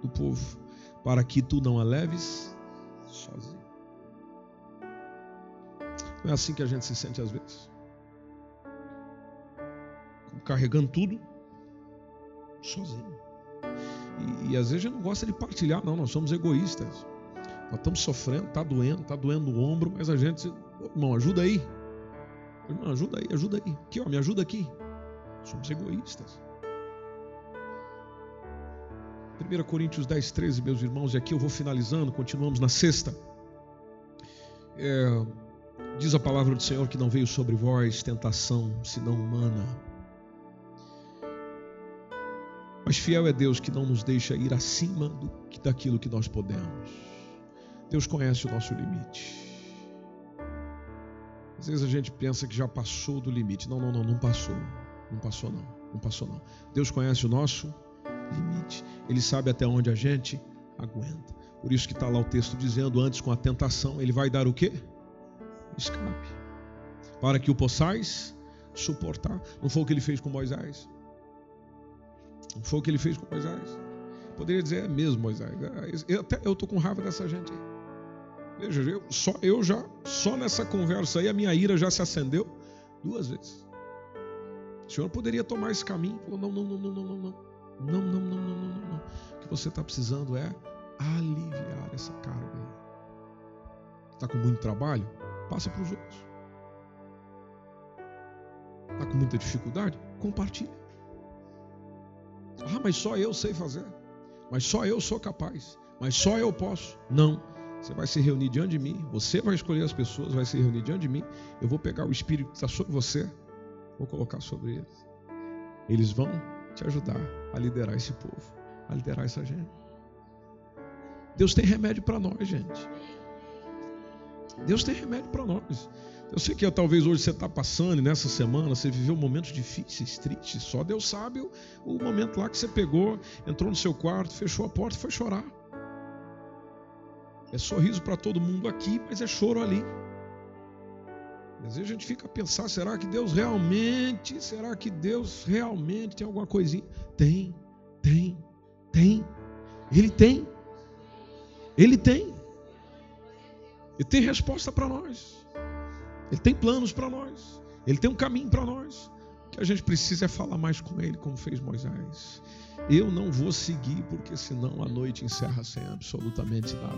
do povo, para que tu não a leves sozinho. Não é assim que a gente se sente às vezes? Carregando tudo sozinho. E, e às vezes a gente não gosta de partilhar, não, nós somos egoístas. Nós estamos sofrendo, está doendo, está doendo o ombro, mas a gente, irmão, ajuda aí. Irmão, ajuda aí, ajuda aí. Aqui, ó, me ajuda aqui. Somos egoístas. 1 Coríntios 10, 13, meus irmãos, e aqui eu vou finalizando, continuamos na sexta. É, diz a palavra do Senhor que não veio sobre vós tentação, senão humana. Mas fiel é Deus que não nos deixa ir acima do, daquilo que nós podemos. Deus conhece o nosso limite. Às vezes a gente pensa que já passou do limite. Não, não, não, não passou. Não passou não. Não passou não. Deus conhece o nosso limite. Ele sabe até onde a gente aguenta. Por isso que está lá o texto dizendo, antes com a tentação, ele vai dar o quê? Escape. Para que o possais suportar. Não foi o que ele fez com Moisés? Não foi o que ele fez com Moisés? Poderia dizer, é mesmo, Moisés. Eu até eu estou com raiva dessa gente aí. Veja, eu, só, eu já, só nessa conversa aí, a minha ira já se acendeu duas vezes. O senhor poderia tomar esse caminho? Falou, não, não, não, não, não, não. Não, não, não, não, não, não. O que você está precisando é aliviar essa carga aí. Está com muito trabalho? Passa para os outros. Está com muita dificuldade? Compartilha. Ah, mas só eu sei fazer. Mas só eu sou capaz. Mas só eu posso. Não. Você vai se reunir diante de mim. Você vai escolher as pessoas, vai se reunir diante de mim. Eu vou pegar o Espírito que está sobre você. Vou colocar sobre eles. Eles vão te ajudar a liderar esse povo, a liderar essa gente. Deus tem remédio para nós, gente. Deus tem remédio para nós. Eu sei que talvez hoje você está passando, nessa semana você viveu momentos difíceis, tristes. Só Deus sabe o, o momento lá que você pegou, entrou no seu quarto, fechou a porta e foi chorar. É sorriso para todo mundo aqui, mas é choro ali. Às vezes a gente fica a pensar: será que Deus realmente, será que Deus realmente tem alguma coisinha? Tem, tem, tem. Ele tem. Ele tem. Ele tem resposta para nós. Ele tem planos para nós. Ele tem um caminho para nós. O que a gente precisa é falar mais com Ele, como fez Moisés. Eu não vou seguir, porque senão a noite encerra sem absolutamente nada.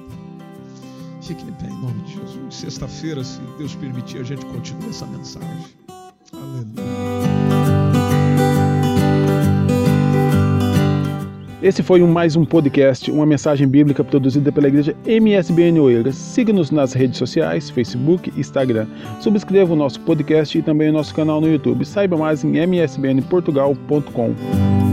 Fique em pé em nome de Jesus. Sexta-feira, se Deus permitir, a gente continua essa mensagem. Aleluia. Esse foi mais um podcast, uma mensagem bíblica produzida pela igreja MSBN Oeiras. Siga-nos nas redes sociais, Facebook e Instagram. Subscreva o nosso podcast e também o nosso canal no YouTube. Saiba mais em msbnportugal.com.